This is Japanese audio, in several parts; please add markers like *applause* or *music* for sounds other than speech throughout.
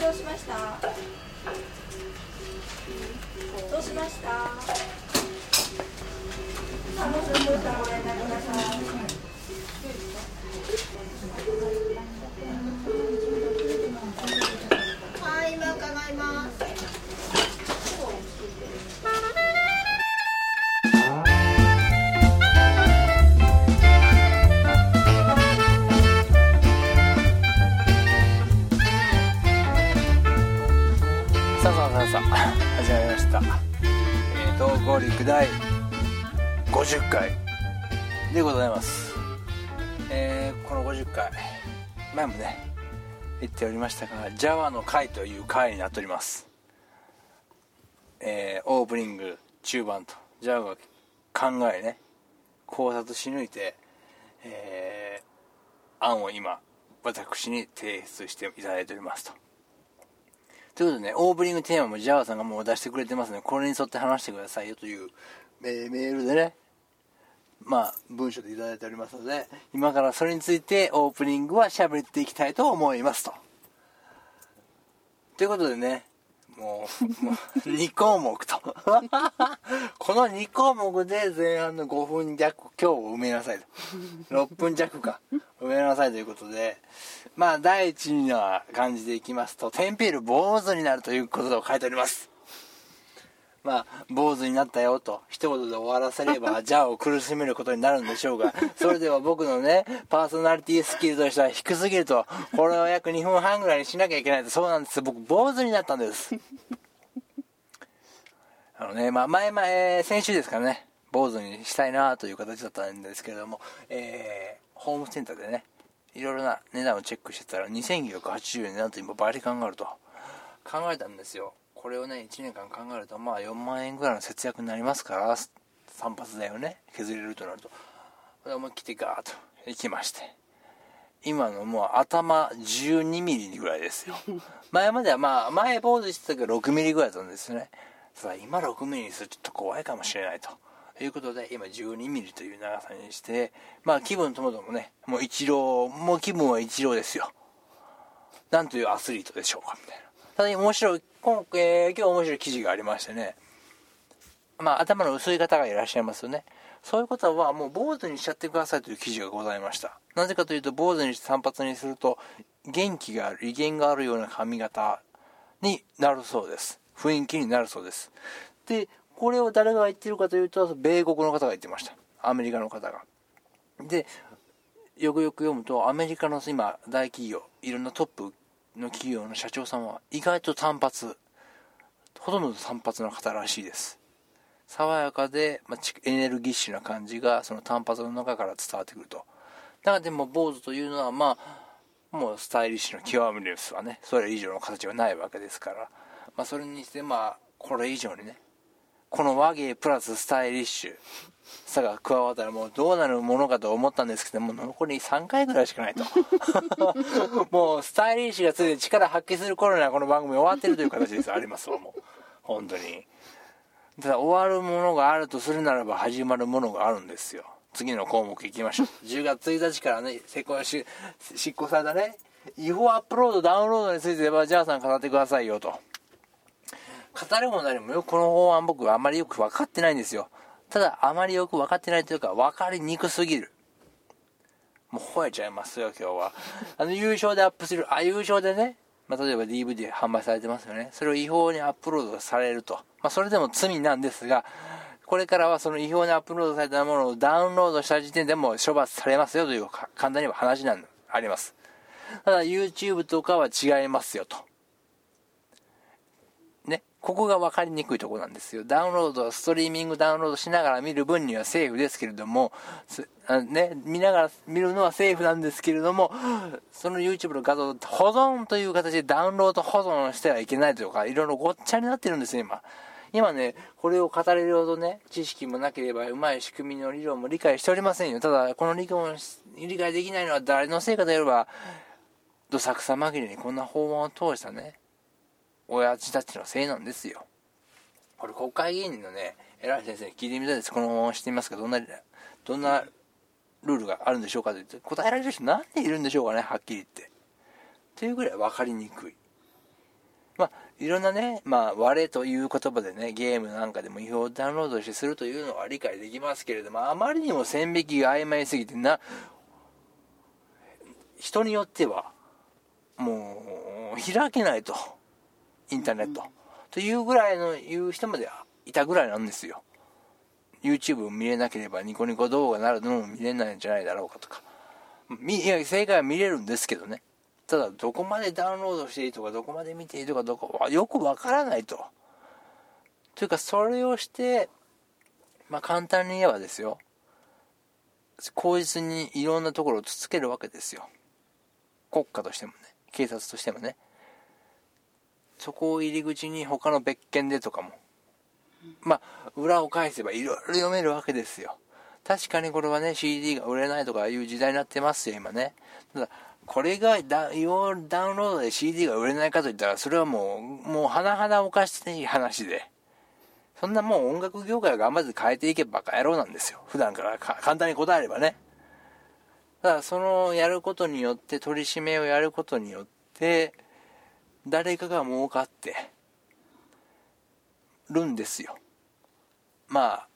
どうしました？どうしました？さあもうそろそろご連絡くださいはい今伺います。した、えー、東合陸第50回でございます。えー、この50回前もね言っておりましたが Java の回という回になっております。えー、オープニング中盤と Java が考えね考察し抜いてえー、案を今私に提出していただいておりますと。ということでね、オープニングテーマもジャワさんがもう出してくれてますね。これに沿って話してくださいよという、えーメールでね、まあ、文章でいただいておりますので、今からそれについてオープニングは喋っていきたいと思いますと。ということでね、もう、もう2項目と。*laughs* この2項目で前半の5分弱、今日を埋めなさいと。6分弱か。埋めなさいということで、まあ、第一の感じでいきますと、テンピール坊主になるということを書いております。まあ、坊主になったよと、一言で終わらせれば、*laughs* じゃあを苦しめることになるんでしょうが、それでは僕のね、パーソナリティスキルとしては低すぎると、これを約2分半ぐらいにしなきゃいけないと、そうなんです。僕、坊主になったんです。あのね、まあ、前々、先週ですからね、坊主にしたいなという形だったんですけれども、えー、ホームセンターでね、いろいろな値段をチェックしてたら、2980円なんと今倍で考えると、考えたんですよ。これをね、1年間考えると、まあ4万円ぐらいの節約になりますから、散髪代をね、削れるとなると。思い切ってガーッと行きまして。今のもう頭12ミリぐらいですよ。*laughs* 前まではまあ、前坊主してたけど6ミリぐらいだったんですよね。ただ今6ミリにするとちょっと怖いかもしれないと。いうことで、今12ミリという長さにして、まあ気分ともどもね、もう一郎、もう気分は一郎ですよ。なんというアスリートでしょうか、みたいな。ただ面白い、今,、えー今日面白い記事がありましてね、まあ頭の薄い方がいらっしゃいますよね。そういう方はもう坊主にしちゃってくださいという記事がございました。なぜかというと、坊主にして散髪にすると、元気がある、威厳があるような髪型になるそうです。雰囲気になるそうです。で、これを誰が言ってるかというと、米国の方が言ってました。アメリカの方が。で、よくよく読むと、アメリカの今、大企業、いろんなトップの企業の社長さんは、意外と単発、ほとんど単発の方らしいです。爽やかで、まあ、エネルギッシュな感じが、その単発の中から伝わってくると。だからでも、坊主というのは、まあ、もうスタイリッシュの極みですわね。それ以上の形はないわけですから。まあ、それにして、まあ、これ以上にね、この和芸プラススタイリッシュさが加わったらもうどうなるものかと思ったんですけども残り3回ぐらいしかないともうスタイリッシュがついて力発揮する頃にはこの番組終わってるという形ですありますわもう本当に。ただ終わるものがあるとするならば始まるものがあるんですよ。次の項目いきましょう。10月1日からね施行し執行されたね。違法アップロードダウンロードについてはじゃあさん語ってくださいよと。語るも何もよくこの法案僕はあまりよく分かってないんですよ。ただあまりよく分かってないというか分かりにくすぎる。もう吠えちゃいますよ今日は。あの優勝でアップする、あ、優勝でね、まあ、例えば DVD 販売されてますよね。それを違法にアップロードされると。まあそれでも罪なんですが、これからはその違法にアップロードされたものをダウンロードした時点でも処罰されますよというか簡単には話なんあります。ただ YouTube とかは違いますよと。ここが分かりにくいところなんですよ。ダウンロード、ストリーミングダウンロードしながら見る分にはセーフですけれども、あね、見ながら見るのはセーフなんですけれども、その YouTube の画像、保存という形でダウンロード保存してはいけないというか、いろいろごっちゃになってるんですよ、今。今ね、これを語れるほどね、知識もなければ、うまい仕組みの理論も理解しておりませんよ。ただ、この理論を理解できないのは誰のせいかといえば、どさくさ紛れにこんな法案を通したね、親父たちのせいなんですよ。これ国会議員のね、偉い先生に聞いてみたいです。このまましてみますかどんな、どんなルールがあるんでしょうかと言って、答えられる人何人いるんでしょうかね、はっきり言って。というぐらい分かりにくい。まあいろんなね、まあ、割れという言葉でね、ゲームなんかでも違法ダウンロードしてするというのは理解できますけれども、あまりにも線引きが曖昧すぎてな、人によっては、もう、開けないと。インターネット。というぐらいの、言う人までいたぐらいなんですよ。YouTube を見れなければニコニコ動画なるのも見れないんじゃないだろうかとか。いや、正解は見れるんですけどね。ただ、どこまでダウンロードしていいとか、どこまで見ていいとか、どこ、よくわからないと。というか、それをして、まあ、簡単に言えばですよ。口実にいろんなところをつつけるわけですよ。国家としてもね、警察としてもね。そこを入り口に他の別件でとかも。まあ、裏を返せばいろいろ読めるわけですよ。確かにこれはね、CD が売れないとかいう時代になってますよ、今ね。ただ、これがダダウンロードで CD が売れないかといったら、それはもう、もう甚だおかしい話で。そんなもう音楽業界を頑張って変えていけばバカ野郎なんですよ。普段から簡単に答えればね。ただそのやることによって、取り締めをやることによって、誰かが儲かってるんですよ。まあ、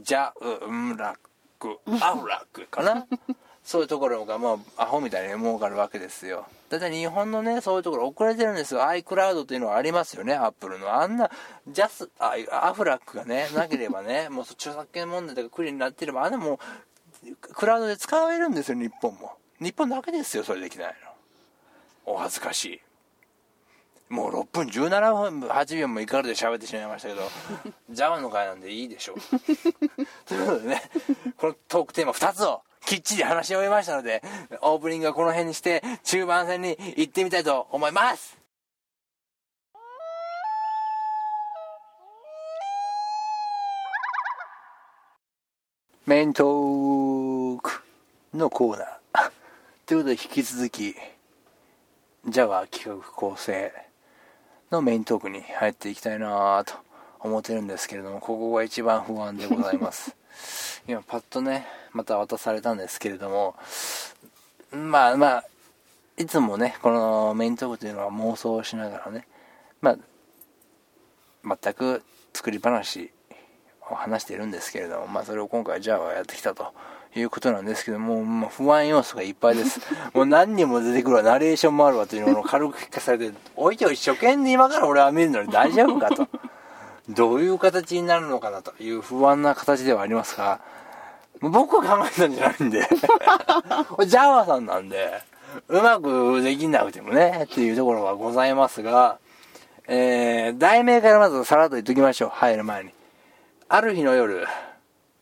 ジャウムラック、アフラックかな。そういうところが、まあ、アホみたいに儲かるわけですよ。だって日本のね、そういうところ遅れてるんですよ。iCloud っていうのはありますよね、アップルの。あんな、ジャス、あアフラックがね、なければね、*laughs* もう著作権問題とかクリになってれば、あんなもう、クラウドで使えるんですよ、日本も。日本だけですよ、それできないの。お恥ずかしい。もう6分17分8秒もいかるで喋ってしまいましたけど、*laughs* ジャワの回なんでいいでしょう。*laughs* ということでね、このトークテーマ2つをきっちり話し終えましたので、オープニングはこの辺にして、中盤戦に行ってみたいと思いますメイントークのコーナー。*laughs* ということで引き続き、ジャワ企画構成のメイントークに入っていきたいなと思ってるんですけれども、ここが一番不安でございます。*laughs* 今パッとね、また渡されたんですけれども、まあまあ、いつもね、このメイントークというのは妄想しながらね、まあ、全く作り話を話しているんですけれども、まあそれを今回ジャワはやってきたということなんですけども、まあ、不安要素がいっぱいです。*laughs* もう何人も出てくるわ、ナレーションもあるわというのを軽く聞かされて、おいておい、初見で今から俺は見るのに大丈夫かと。どういう形になるのかなという不安な形ではありますが、僕は考えたんじゃないんで *laughs* ジャワさんなんで、うまくできなくてもね、っていうところがございますが、えー、題名からまずさらっと言っときましょう、入る前に。ある日の夜、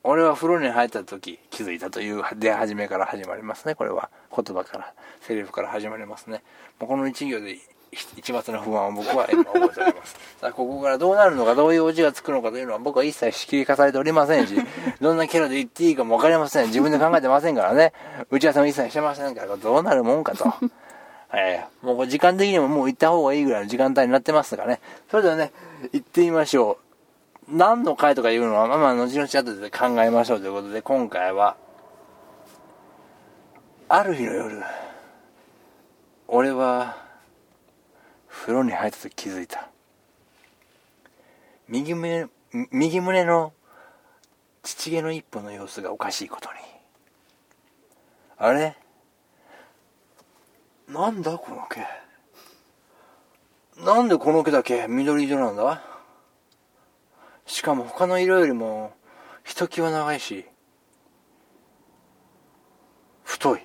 俺は風呂に入った時気づいたという出始めから始まりますね。これは言葉から、セリフから始まりますね。もうこの一行で一抹の不安を僕は今覚えております。*laughs* さあ、ここからどうなるのか、どういうオチがつくのかというのは僕は一切仕切り化されておりませんし、*laughs* どんなキャラで言っていいかもわかりません。自分で考えてませんからね。打ち合わせも一切してませんから、どうなるもんかと。*laughs* えー、もう時間的にももう行った方がいいぐらいの時間帯になってますからね。それではね、行ってみましょう。何の回とかいうのは、まあまあ、後々後で考えましょうということで、今回は、ある日の夜、俺は、風呂に入った時気づいた。右胸右胸の乳毛の一歩の様子がおかしいことに。あれ？なんだこの毛？なんでこの毛だけ緑色なんだ？しかも他の色よりもひときわ長いし太い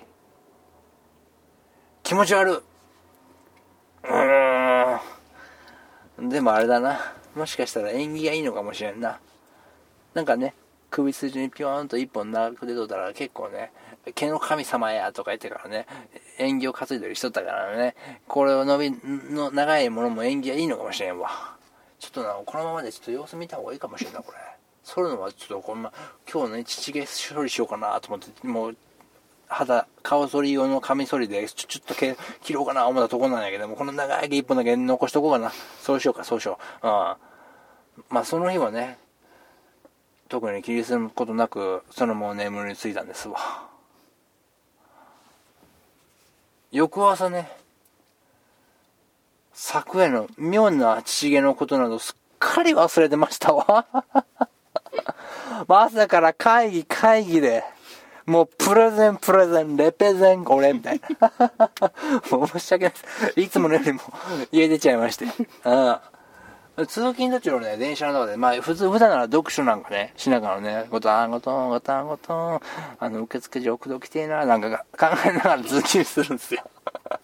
気持ち悪うーんでもあれだな。もしかしたら縁起がいいのかもしれんな。なんかね、首筋にピョーンと一本長く出とったら結構ね、毛の神様やとか言ってからね、縁起を担いでる人だからね、これを伸び、の長いものも縁起がいいのかもしれんわ。ちょっとな、このままでちょっと様子見た方がいいかもしれんな、これ。剃るのはちょっとこんな、今日ね、乳毛処理しようかなと思って、もう肌、顔剃り用のカミソリで、ちょ、ちょっと毛切ろうかな思ったとこなんやけども、この長い毛一本だけ残しとこうかな。そうしようか、そうしよう。うん。まあ、その日はね、特に気にすることなく、そのまま眠りについたんですわ。翌朝ね、昨夜の妙な父毛のことなどすっかり忘れてましたわ。*laughs* 朝から会議会議で、もうプレゼンプレゼン、レペゼンこれみたいな。*laughs* もう申し訳ないです。いつものよりも家出ちゃいまして。うん。通勤途中のね、電車の中で、まあ普通、普段なら読書なんかね、しながらね、ごたんごとん、ごたんごとん、あの、受付上、口説きてえな、なんか考えながら通勤するんですよ。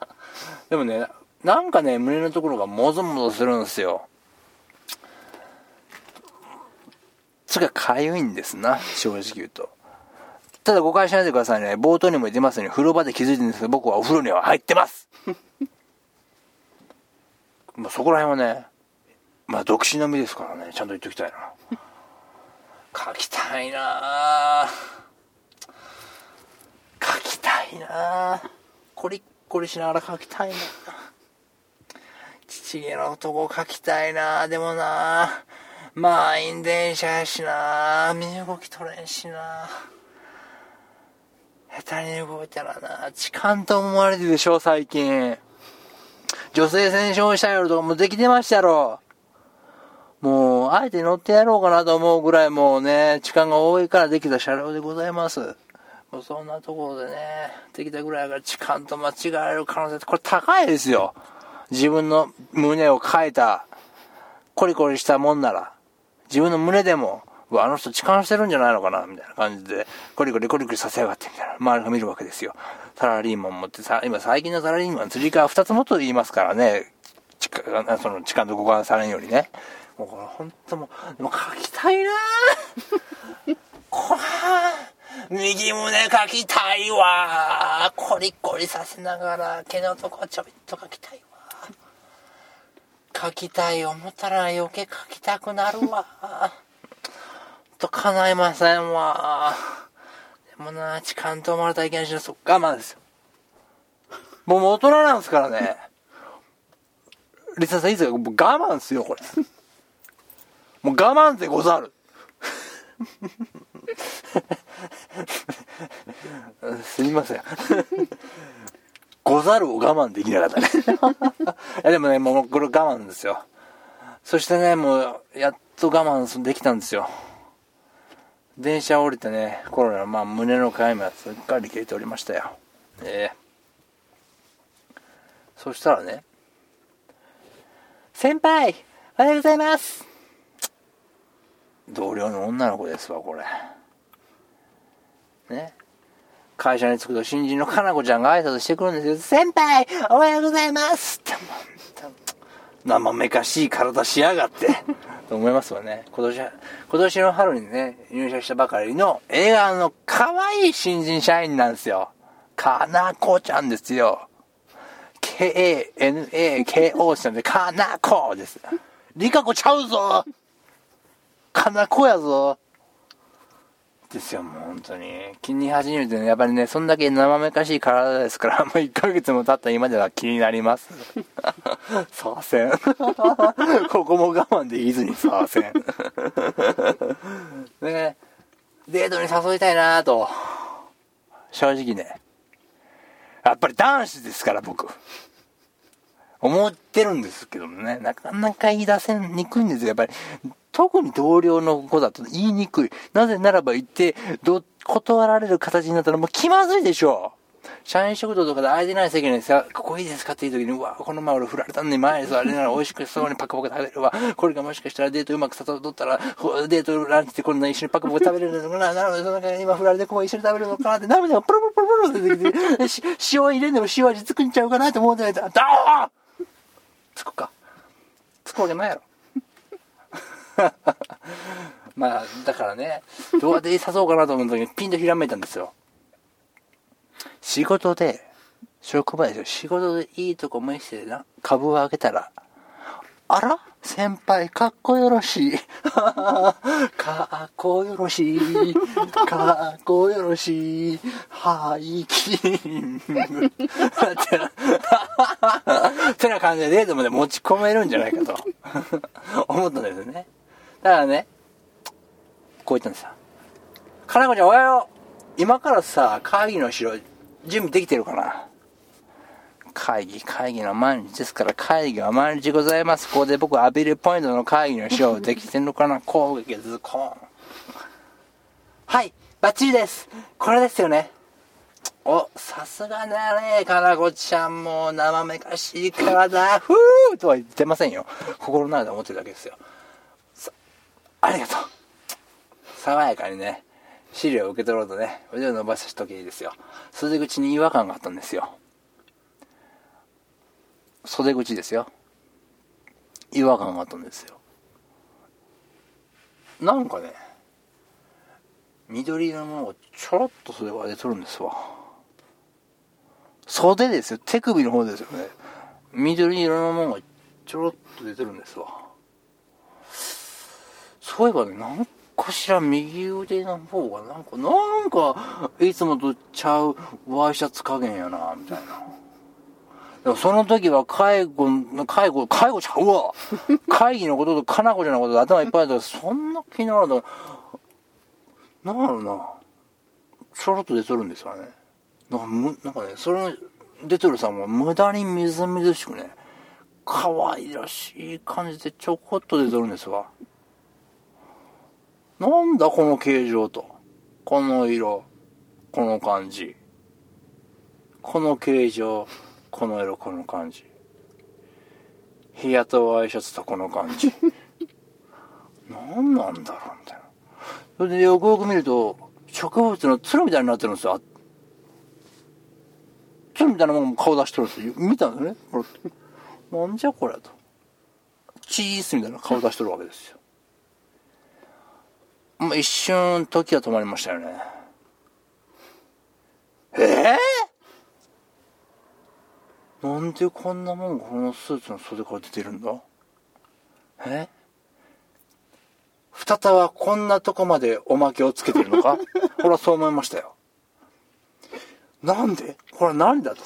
*laughs* でもね、なんかね、胸のところがもぞもぞするんですよ。つがかゆいんですな、正直言うと。ただ誤解しないでくださいね。冒頭にも言ってますように、風呂場で気づいてるんですけど、僕はお風呂には入ってます *laughs* まあそこら辺はね、まあ独身の身ですからね、ちゃんと言っておきたいな。書きたいな書きたいなコリッコリしながら書きたいな父毛の男書きたいな。でもな満員電車やしな。身動き取れんしな。下手に動いたらな痴漢と思われてるでしょ最近。女性戦勝した夜とかもできてましたやろ。もう、あえて乗ってやろうかなと思うぐらいもうね、時間が多いからできた車両でございます。もうそんなところでね、できたぐらいから時間と間違える可能性って、これ高いですよ。自分の胸を変えた、コリコリしたもんなら、自分の胸でも、あの人痴漢してるんじゃないのかなみたいな感じで、コリコリコリコリさせやがって、みたいな、周りが見るわけですよ。サラリーマン持ってさ、今最近のサラリーマン、釣り革二つもっと言いますからね、痴漢、その痴漢と誤解されんよりね。もうこれ本当もう、でも書きたいなこ右胸書きたいわコリコリさせながら毛のとこちょびっと書きたいわ書きたい思ったら余計書きたくなるわ。*laughs* と叶いませんわ。でもな痴漢と思われたらいけないしそっ我慢ですよ。もう大人なんですからね。リサさんいいですかもう我慢ですよこれ。もう我慢でござる。*laughs* すみません。ござるを我慢できなかったね。いやでもね、もうこれ我慢ですよ。そしてね、もう、やっと我慢できたんですよ。電車降りてね、コロナ、まあ、胸の痒みはすっかり消えておりましたよ。ええそしたらね、先輩おはようございます同僚の女の子ですわ、これ。ね。会社に着くと新人のかなこちゃんが挨拶してくるんですよ。先輩おはようございますって、生めかしい体しやがって。*laughs* と思いますわね。今年、今年の春にね、入社したばかりの映画の可愛い新人社員なんですよ。かなこちゃんですよ。K-A-N-A-K-O ちゃんで、かなこです。リカコちゃうぞかなこやぞですよ、もう本当に。気に始めてね、やっぱりね、そんだけ生めかしい体ですから、*laughs* もう1ヶ月も経った今では気になります。*laughs* さあせん。*laughs* ここも我慢できずにさあせん。ねデートに誘いたいなと。正直ね。やっぱり男子ですから、僕。思ってるんですけどもね、なかなか言い出せにくいんですよ。やっぱり、特に同僚の子だと言いにくい。なぜならば言って、ど、断られる形になったらもう気まずいでしょ。社員食堂とかで空いてない席にさ、ここいいですかっていう時に、うわ、この前俺振られたんで前に座れなら美味しくそうにパクパク食べるわ。これがもしかしたらデートうまく誘ったら、デートランチでこんな一緒にパクパク食べれるのかな。なので、その中今振られてこう一緒に食べるのかなって涙がプルプルプルプルって出てきて、塩入れんでも塩味つくんちゃうかなと思ってないと、だーつくか。つくわけないやろ。*laughs* まあ、だからね、どうやって誘おうかなと思った時にピンとひらめいたんですよ。仕事で、職場ですよ。仕事でいいとこ見せてな、株を上げたら、あら？先輩、かっこよろしい。*laughs* かっこよろしい。かっこよろしい。ハイキング。*laughs* ってな感じでデートまで持ち込めるんじゃないかと思ったんですよね。だからね、こう言ったんですよ。かなこちゃんおはよう今からさ、会議の資料準備できてるかな？会議、会議の毎日ですから、会議は毎日ございます。ここで僕、アビルポイントの会議のショー *laughs* できてんのかな？攻撃ズコ。はい、バッチリです。これですよね。お、さすがだね、かなこちゃんも生めかしい体、ふーとは言ってませんよ。心の中で思ってるだけですよ。ありがとう。爽やかにね、資料を受け取ろうとね、腕を伸ばした時にですよ。袖口に違和感があったんですよ。袖口ですよ。違和感があったんですよ。なんかね、緑色のものがちょろっと袖が出とるんですわ。袖ですよ。手首の方ですよね。緑色のものがちょろっと出てるんですわ。そういえばね、なんかしら右腕の方がなんか、なんか、いつもとちゃうワイシャツ加減やな、みたいな。でもその時は介護、介護、介護ちゃうわ *laughs* 会議のこととかなこちゃんのことで頭いっぱいだったそんな気になるんだ。なんだろうな。ちょろっと出とるんですよね。なんかむ、なんかね、それ出とるさ、もう無駄にみずみずしくね、可愛らしい感じでちょこっと出とるんですわ。なんだこの形状と。この色。この感じ。この形状。この色、この感じ。日雇ワイシャツとこの感じ。*laughs* 何なんだろうみたいな。それでよくよく見ると、植物のつるみたいになってるんですよ。つるみたいなもん顔出してるんですよ。見たんですよね。これなんじゃこれと。チーズみたいな顔出してるわけですよ。まあ、一瞬、時は止まりましたよね。ええー、なんでこんなもんこのスーツの袖から出てるんだ？え？二田はこんなとこまでおまけをつけてるのか？ほら、そう思いましたよ。なんで？これ何だと？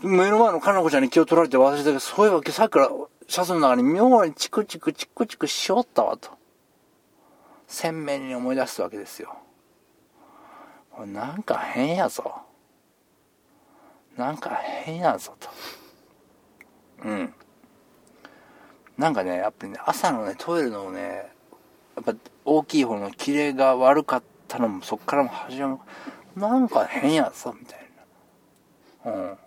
目の前のかなこちゃんに気を取られて忘れたけど、そういえばさっきからシャツの中に妙にチクチクチクチクしおったわと。鮮明に思い出すわけですよ。なんか変やぞ。なんか変やぞと。うん。なんかね、やっぱりね、朝のね、トイレのね、やっぱ大きい方のキレが悪かったのもそっからも始まる。なんか変やぞ、みたいな。うん。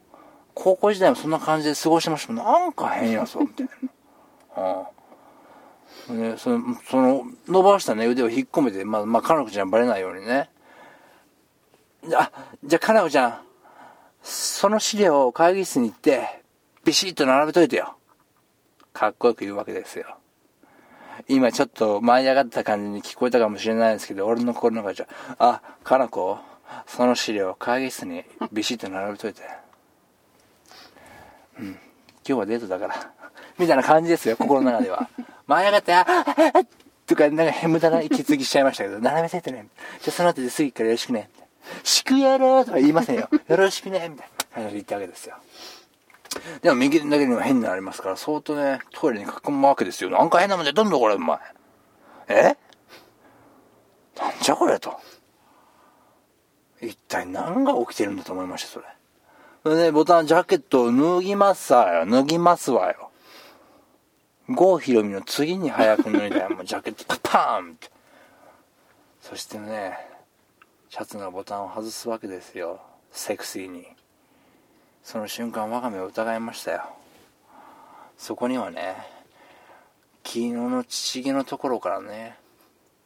高校時代もそんな感じで過ごしてましたもんなんか変やぞ、みたいな。うん。ね、その、その、伸ばしたね、腕を引っ込めて、まあ、まあ、かなこちゃんバレないようにね。あ、じゃあ、かなこちゃん、その資料を会議室に行って、ビシッと並べといてよ。かっこよく言うわけですよ。今ちょっと舞い上がった感じに聞こえたかもしれないですけど、俺の心の中じゃ、あ、かなこ、その資料を会議室にビシッと並べといて。うん。今日はデートだから。みたいな感じですよ、心の中では。*laughs* 舞い上がって、あ、あ、とか、なんか無駄な息継ぎしちゃいましたけど、並べてってね。じゃあその後で次からよろしくね。しくやろうとか言いませんよ。よろしくね、みたいな感じで言ったわけですよ。でも右だけには変になりますから、相当ね、トイレに囲むわけですよ。なんか変なもんでどんどんこれ、お前。え？なんじゃこれと。一体何が起きてるんだと思いました、それ。それで、ボタン、ジャケットを脱ぎますわよ。脱ぎますわよ。郷ひろみの次に早く脱いだよ。もうジャケットパパーンって。そしてね、シャツのボタンを外すわけですよ。セクシーに。その瞬間我が目を疑いましたよそこにはね昨日の乳毛のところからね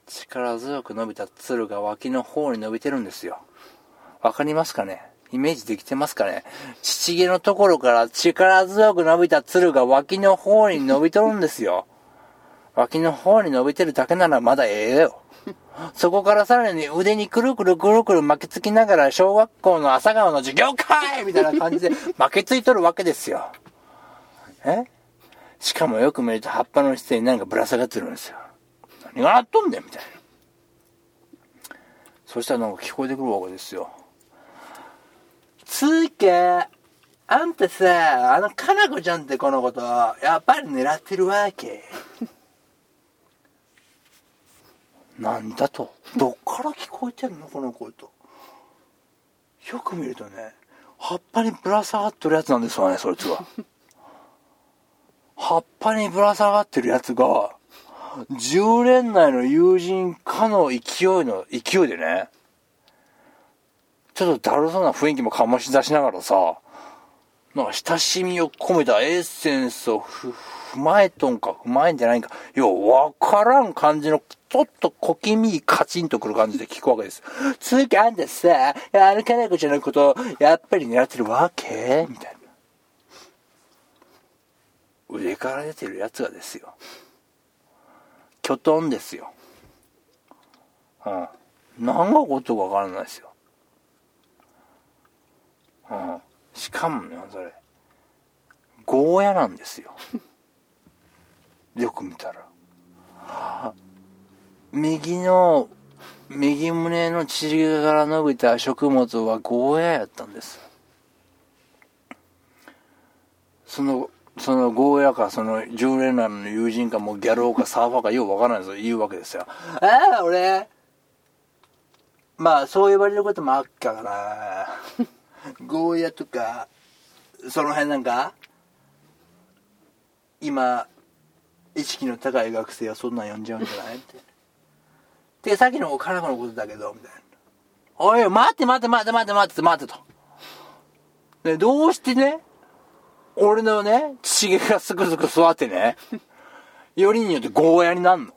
力強く伸びたつるが脇の方に伸びてるんですよわかりますかね？イメージできてますかね乳毛のところから力強く伸びたつるが脇の方に伸びとるんですよ脇の方に伸びてるだけならまだええよそこからさらに腕にくるくるくるくる巻きつきながら小学校の朝顔の授業かいみたいな感じで巻きついとるわけですよ。え？しかもよく見ると葉っぱの下に何かぶら下がってるんですよ。何がなっとんねんみたいな。そしたらなんか聞こえてくるわけですよ。つーけ、あんたさ、あのかなこちゃんってこのこと、やっぱり狙ってるわけ。*laughs* なんだと？どっから聞こえてるのこの声と。よく見るとね葉っぱにぶら下がってるやつなんですわねそいつは。*laughs* 葉っぱにぶら下がってるやつが10連内の友人かの勢いの勢いでねちょっとだるそうな雰囲気も醸し出しながらさなんか親しみを込めたエッセンスをふ踏まえとんか踏まえんじゃないんか、ようわからん感じの、ちょっと小気味カチンとくる感じで聞くわけです。つうかあんたさ、あのかなこちゃんのこと、やっぱり狙ってるわけ？みたいな。上から出てるやつがですよ。きょとんですよ。うん。何がことかわからないですよ。うん。しかもね、それ、ゴーヤなんですよ。*laughs* よく見たら。右の、右胸の血から伸びた食物はゴーヤやったんです。その、そのゴーヤか、その10連ラの友人か、もうギャルーかサーファーかようわからないですよ、言うわけですよ。ああ、俺、まあ、そう呼ばれることもあっかから、ゴーヤとか、その辺なんか、今、意識の高い学生はそんなん呼んじゃうんじゃないって。*laughs* で、さっきのカナコのことだけど、みたいな。おい、待って待って待って待って待って待ってと。ね、どうしてね、俺のね、血毛がすくすく育ってね、よりによってゴーヤになんの？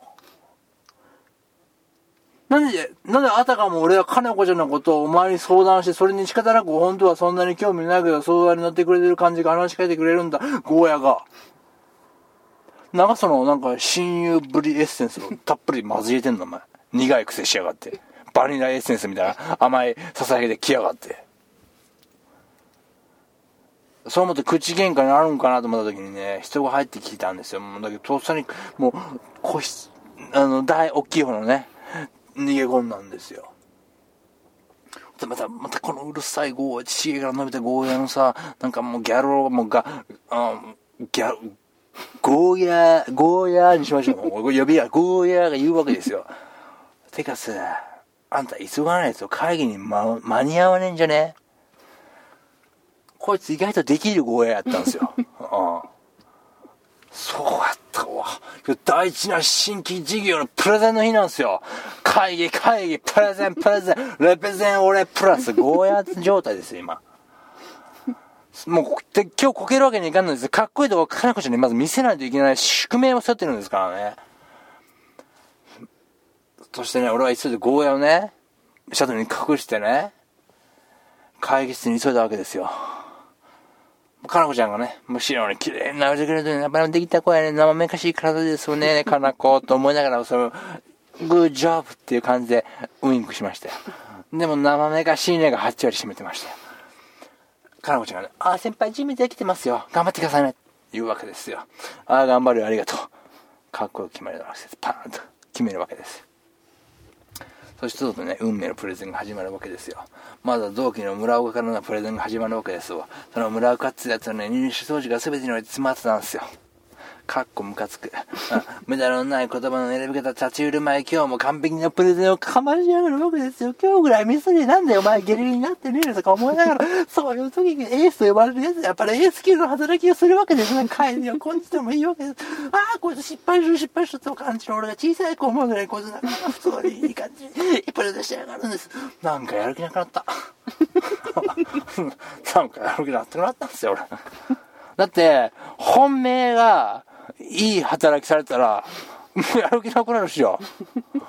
なんで、なんであたかも俺は金子ちゃんのことをお前に相談して、それに仕方なく本当はそんなに興味ないけど相談に乗ってくれてる感じが話しかけてくれるんだ、ゴーヤが。なんかその、なんか親友ぶりエッセンスをたっぷり混ぜれてんの、お前。苦い癖しやがって。バニラエッセンスみたいな甘いささやきで来やがって。そう思って口喧嘩になるんかなと思った時にね、人が入ってきたんですよ。もうだけど、とっさに、もう、個室、あの、大、大きい方のね、逃げ込んだんですよ。また、またこのうるさいゴーヤ、血毛が伸びたゴーヤのさ、なんかもうギャルもうが、あギャ、ゴーヤー、ゴーヤーにしましょう。も *laughs* う呼びや、ゴーヤーが言うわけですよ。てかさ、あんた急がないと会議に、ま、間に合わねえんじゃね？こいつ意外とできるゴーヤーやったんですよ。*laughs* うん。そうやったわ。大事な新規事業のプレゼンの日なんですよ。会議、会議、プレゼン、プレゼン、レペゼン俺プラスゴーヤー状態ですよ、今。もう、で今日こけるわけにいかんのですかっこいいとこ、かなこちゃんにまず見せないといけない宿命を背負ってるんですからね。そしてね、俺は急いでゴーヤをね、シャドウに隠してね、会議室に急いだわけですよ。かなこちゃんがね、むしろね、綺麗に直してくれるとね、やっぱりできた子やね、生めかしい体ですよね、*laughs* かな子、と思いながら、その、グッジョブっていう感じでウインクしましたよ。でも生めかしいねが8割占めてましたよ。かなこちゃんがね、あ、先輩準備できてますよ。頑張ってくださいね。言うわけですよ。ああ、頑張るよ、ありがとう。かっこよく決めるわけです。パーンと決めるわけです。そしてそうとね、運命のプレゼンが始まるわけですよ。まずは同期の村岡からのプレゼンが始まるわけですよ。その村岡ってやつのね、入手装置が全てにおいて詰まってたんですよ。かっこムカつく。*laughs* 無駄のない言葉の選び方、立ち売る前、今日も完璧なプレゼンをかましやがるわけですよ。今日ぐらいミスリなんだよ、お前ゲレになってねえとか思いながら、そういう時にエースと呼ばれるやつやっぱりエース級の働きをするわけですね。帰りをこんじてもいいわけです。ああ、こいつ失敗する失敗すると感じの俺が小さい子思うぐらいこいつなんか普通にいい感じにプレゼンしてやがるんです。なんかやる気なくなった。*laughs* なんかやる気なくなったんですよ、俺。だって、本命が、いい働きされたら、もうやる気なくなるしよ。うん。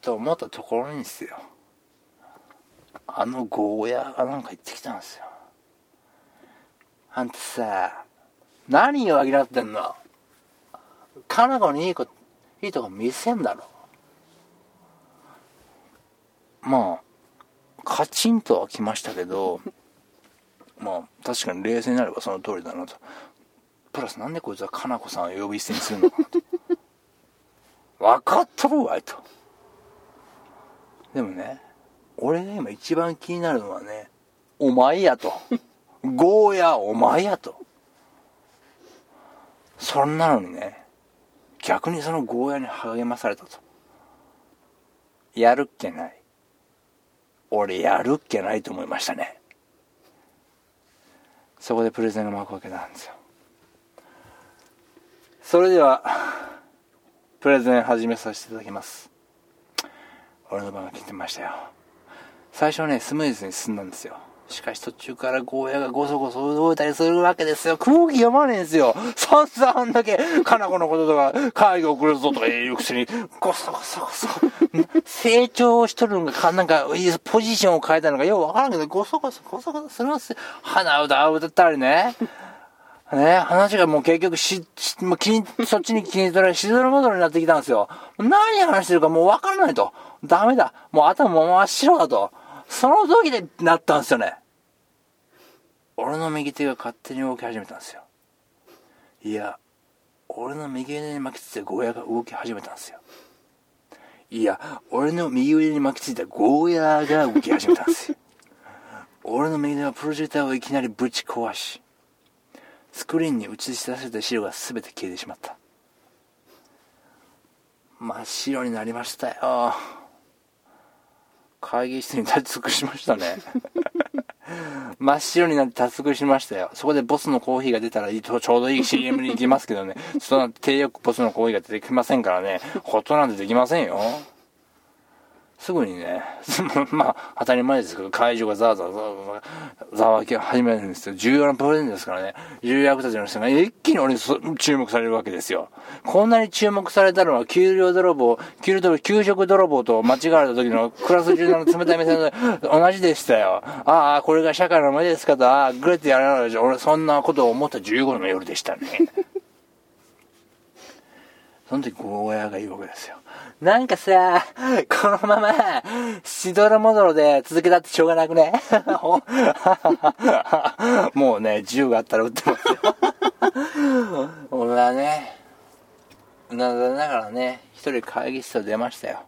と思ったところにですよ。あのゴーヤーがなんか言ってきたんですよ。あんたさ、何をあげられてんの？カナコにいいこと、いいとこ見せんだろ。まあ、カチンとは来ましたけど、まあ、確かに冷静になればその通りだなと。プラスなんでこいつはかなこさんを呼び捨てにするのかなと。*laughs* 分かっとるわいと。でもね、俺が今一番気になるのはね、お前やと。*laughs* ゴーヤお前やと。そんなのにね、逆にそのゴーヤに励まされたと。やるっけない。俺やるっけないと思いましたね。そこでプレゼンが巻くわけなんですよそれではプレゼン始めさせていただきます俺の番が来てましたよ最初はねスムーズに進んだんですよしかし途中からゴーヤがゴソゴソ動いたりするわけですよ。空気読まねえんですよ。散々あんだけ、かな子のこととか、会議送るぞとか言うくせに、ゴソゴソゴソ。成長しとるのか、なんか、ポジションを変えたのか、ようわからんけど、ゴソゴソゴソゴソするんですよ。鼻歌歌ったりね。ね、話がもう結局し、しもう気に、そっちに気に取られ、しどろもどろになってきたんですよ。何話してるかもうわからないと。ダメだ。もう頭真っ白だと。その時でなったんですよね。俺の右手が勝手に動き始めたんですよ。いや、俺の右腕に巻きついたゴーヤが動き始めたんですよ。いや、俺の右腕に巻きついたゴーヤが動き始めたんですよ。*laughs* 俺の右手はプロジェクターをいきなりぶち壊し、スクリーンに映し出された資料が全て消えてしまった。真っ白になりましたよ。会議室に立ち尽くしましたね *laughs* 真っ白になって立ち尽くしましたよ。そこでボスのコーヒーが出たらちょうどいい CM に行きますけどね。そんな低欲ボスのコーヒーが出てきませんからね。ホットなんてできませんよ。すぐにね、*laughs* まあ、当たり前ですけど、会場がザーザーザーザーざわき始めるんですよ。重要なプレゼンですからね。重役たちの人が一気に俺に注目されるわけですよ。こんなに注目されたのは、給料泥棒、給料給食泥棒と間違われた時のクラス中の冷たい目線と同じでしたよ。ああ、これが社会の前ですかと、ああ、グレってやらないでしょ。俺そんなことを思った15の夜でしたね。*laughs* その時、ゴーヤが言うわけですよ。なんかさ、このまま、しどろもどろで続けたってしょうがなくね？*laughs* もうね、銃があったら撃ってますよ。*laughs* 俺はね、うなだれながらね、一人会議室を出ましたよ。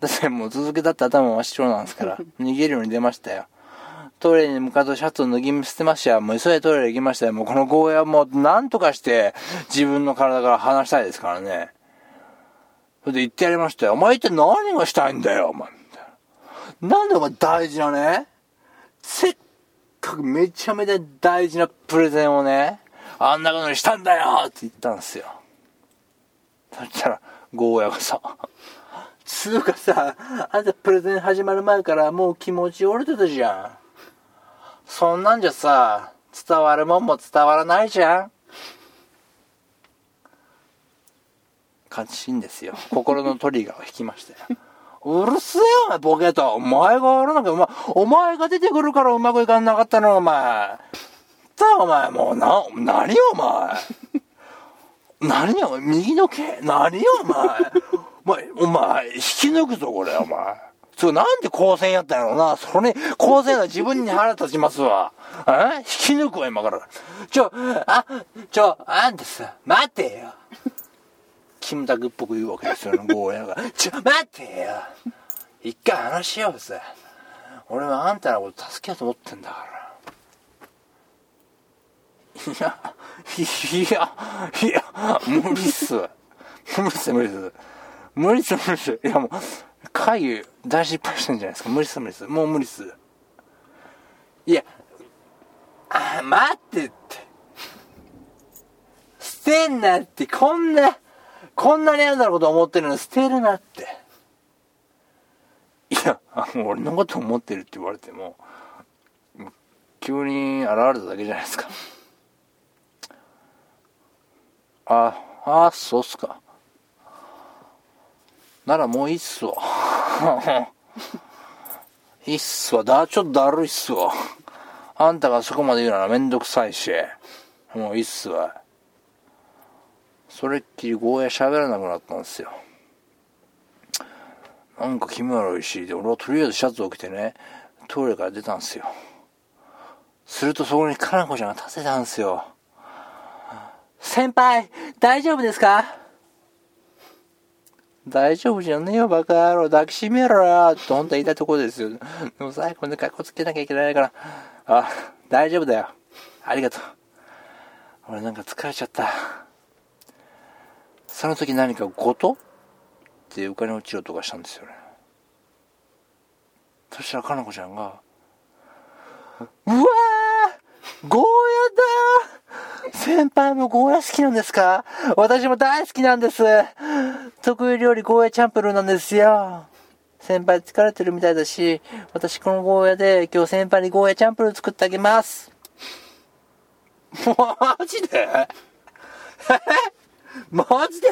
だってもう続けたって頭真っ白なんですから、*laughs* 逃げるように出ましたよ。トイレに向かうとシャツを脱ぎ捨てましたよ。もう急いでトイレ行きましたよ。もうこのゴーヤもなんとかして自分の体から離したいですからね。それで言ってやりましたよ。お前一体何がしたいんだよ、お前。なんでお前大事なね、せっかくめちゃめちゃ大事なプレゼンをね、あんなことにしたんだよって言ったんですよ。そしたら、ゴーヤがさ、つうかさ、あんたプレゼン始まる前からもう気持ち折れてたじゃん。そんなんじゃさ、伝わるもんも伝わらないじゃん。感心ですよ。心のトリガーを引きましたよ。うるせえよ、お前、ボケと。お前がやらなきゃ、お前、お前が出てくるからうまくいかなかったの、お前。さあ、お前、もう、な、何よ、お前。何よ、右の毛、何よ、お前。お前、お前、引き抜くぞ、これ、お前。それなんで光線やったんやろな。それ、光線が自分に腹立ちますわ。え？引き抜くわ、今から。ちょ、あ、ちょ、あんたさ、待てよ。キムタクっぽく言うわけですよ、ゴーヤが。ちょ、待ってよ一回話しようぜ。俺はあんたのこと助けようと思ってんだから。いや、いや、いや、無理っす。無理っす、無理っす。無理っす、無理っす。いやもう、会議大失敗してんじゃないですか。無理っす、無理っす。もう無理っす。いや、あ、待ってって。捨てんなって、こんな、こんなにあんたのこと思ってるの捨てるなって。いや、あの、俺のこと思ってるって言われても、急に現れただけじゃないですか。あ、あ、そうっすか。ならもういいっすわ。いいっすわ。だ、ちょっとだるいっすわ。あんたがそこまで言うならめんどくさいし。もういいっすわ。それっきりゴーヤ喋らなくなったんですよ。なんか気味悪いし、で、俺はとりあえずシャツを着てね、トイレから出たんですよ。するとそこにかなこちゃんが立てたんですよ。先輩、大丈夫ですか？大丈夫じゃねえよ、バカ野郎。抱きしめろよ。と本当は言いたいところですよ。でも最後に格好つけなきゃいけないから。あ、大丈夫だよ。ありがとう。俺なんか疲れちゃった。その時何かごと？って床に落ちる音がしたんですよねそしたらかなこちゃんが「うわゴーヤだ先輩もゴーヤ好きなんですか？私も大好きなんです。得意料理ゴーヤチャンプルーなんですよ。先輩疲れてるみたいだし、私このゴーヤで今日先輩にゴーヤチャンプルー作ってあげます。マジで？え？*laughs* マジで？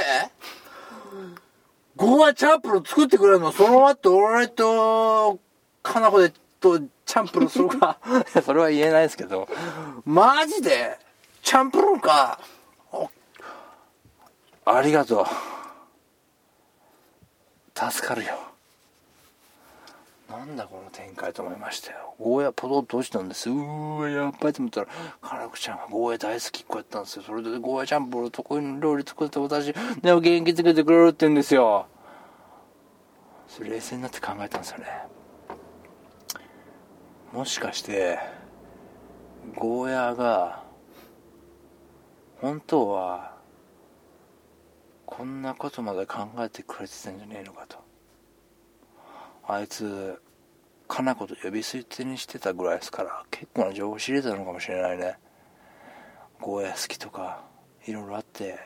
ゴーヤチャンプルー作ってくれるの？その後俺と、かなこでとチャンプルーするか？*laughs* それは言えないですけど。マジで？チャンプルーか？おありがとう。助かるよ。なんだこの展開と思いましたよ。ゴーヤポトッと落ちたんです。うーわ、やっぱりと思ったら、カラクちゃんがゴーヤ大好きっ子やったんですよ。それでゴーヤチャンプルー得意の料理作って私、ね、元気づけてくれるって言うんですよ。それ冷静になって考えたんですよね。もしかして、ゴーヤが、本当は、こんなことまで考えてくれてたんじゃねえのかと。あいつ、かなこと呼び捨てにしてたぐらいですから、結構な情報知れたのかもしれないね。ゴーヤ好きとか、いろいろあって、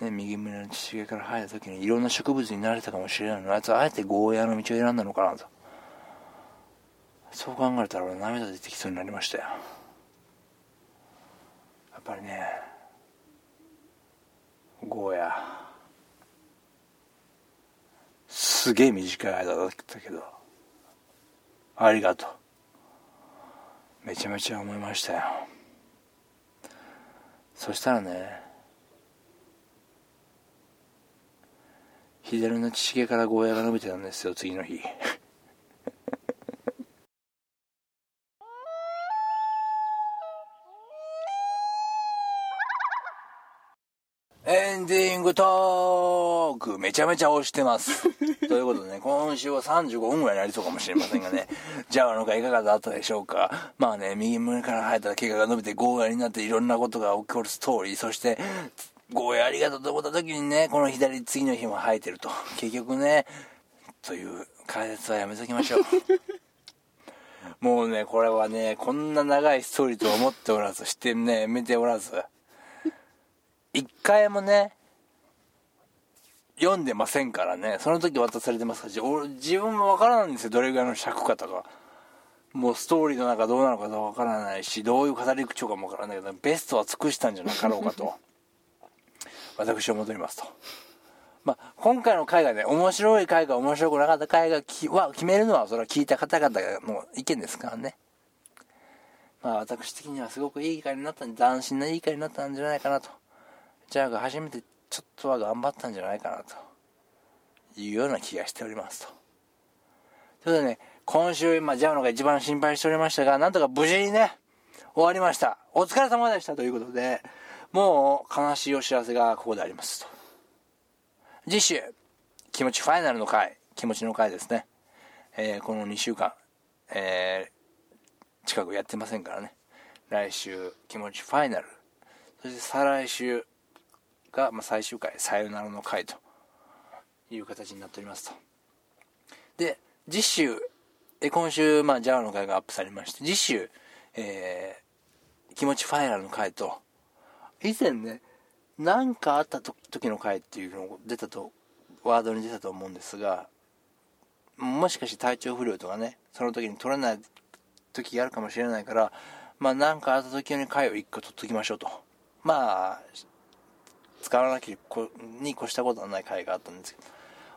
ね、右胸の血毛から生えた時にいろんな植物になれたかもしれないのに、あいつはあえてゴーヤの道を選んだのかなと。そう考えたら俺涙出てきそうになりましたよ。やっぱりね、ゴーヤ、すげえ短い間だったけど、ありがとう。めちゃめちゃ思いましたよ。そしたらね、左の血毛からゴーヤが伸びてたんですよ、次の日。*laughs* エンディングトークめちゃめちゃ押してます。*laughs* ということでね、今週は35分ぐらいになりそうかもしれませんがね、*laughs* じゃあのかいかがだったでしょうか？まあね、右胸から生えた毛が伸びてゴーヤになっていろんなことが起こるストーリー、そして、ゴーヤありがとうと思った時にね、この左次の日も生えてると。結局ね、という解説はやめときましょう。*laughs* もうね、これはね、こんな長いストーリーと思っておらず、してね、見ておらず、一回もね、読んでませんからね、その時渡されてますし、俺、自分もわからないんですよ、どれぐらいの尺かとか。もうストーリーの中どうなのかわからないし、どういう語り口調かもわからないけど、ベストは尽くしたんじゃなかろうかと、*laughs* 私は戻りますと。まあ、今回の回がね、面白い回か面白くなかった回がきは決めるのは、それは聞いた方々の意見ですからね。まあ、私的にはすごくいい回になったんで、斬新ないい回になったんじゃないかなと。ジャーが初めてちょっとは頑張ったんじゃないかなというような気がしておりますと。ということでね、今週、今、ジャーノが一番心配しておりましたが、なんとか無事にね、終わりました。お疲れ様でしたということで、もう悲しいお知らせがここでありますと。次週、気持ちファイナルの回、気持ちの回ですね。えーこの2週間、えー近くやってませんからね。来週、気持ちファイナル。そして再来週が、まあ、最終回、さよならの回という形になっておりますと。で、次週、え今週、まあ、ジャワの回がアップされまして、次週、えー気持ちファイナルの回と、以前ね、何かあった時の回っていうのが出たと、ワードに出たと思うんですが、もしかして体調不良とかね、その時に取れない時があるかもしれないから、まあ何かあった時に回を1個取っときましょうと。まあ、使わなきゃこに越したことはない回があったんですけ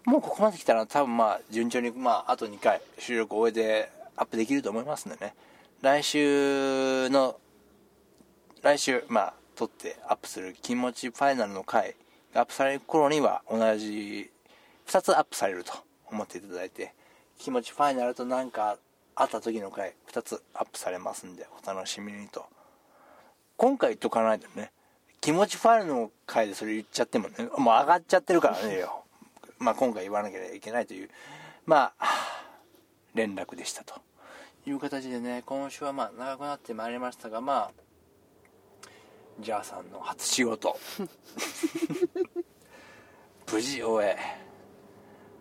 ど、もうここまで来たら多分まあ順調に、まああと2回収録を終えてアップできると思いますんでね。来週の、来週、まあ撮ってアップする気持ちファイナルの回がアップされる頃には同じ2つアップされると思っていただいて、気持ちファイナルとなんかあった時の回2つアップされますんでお楽しみにと。今回言っとかないとね、気持ちファイルの回でそれ言っちゃってもね、もう上がっちゃってるからねよ。*laughs* まあ今回言わなきゃいけないという、まあ、連絡でしたという形でね、今週はまあ長くなってまいりましたが、まあ、ジャーさんの初仕事。*laughs* 無事終え。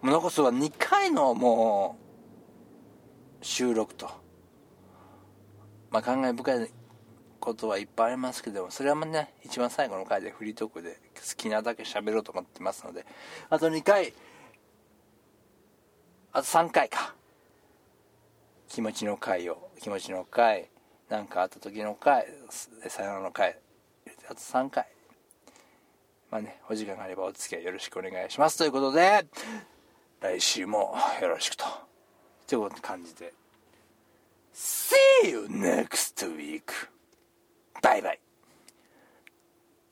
もう残すは2回のもう、収録と。まあ感慨深いことはいっぱいありますけどもそれはね一番最後の回でフリートークで好きなだけ喋ろうと思ってますのであと2回あと3回か。気持ちの回を気持ちの回何かあった時の回さよならの回あと3回。まあねお時間があればお付き合いよろしくお願いします。ということで来週もよろしくと。という感じで See you next week! バイバイ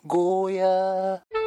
ゴーヤー。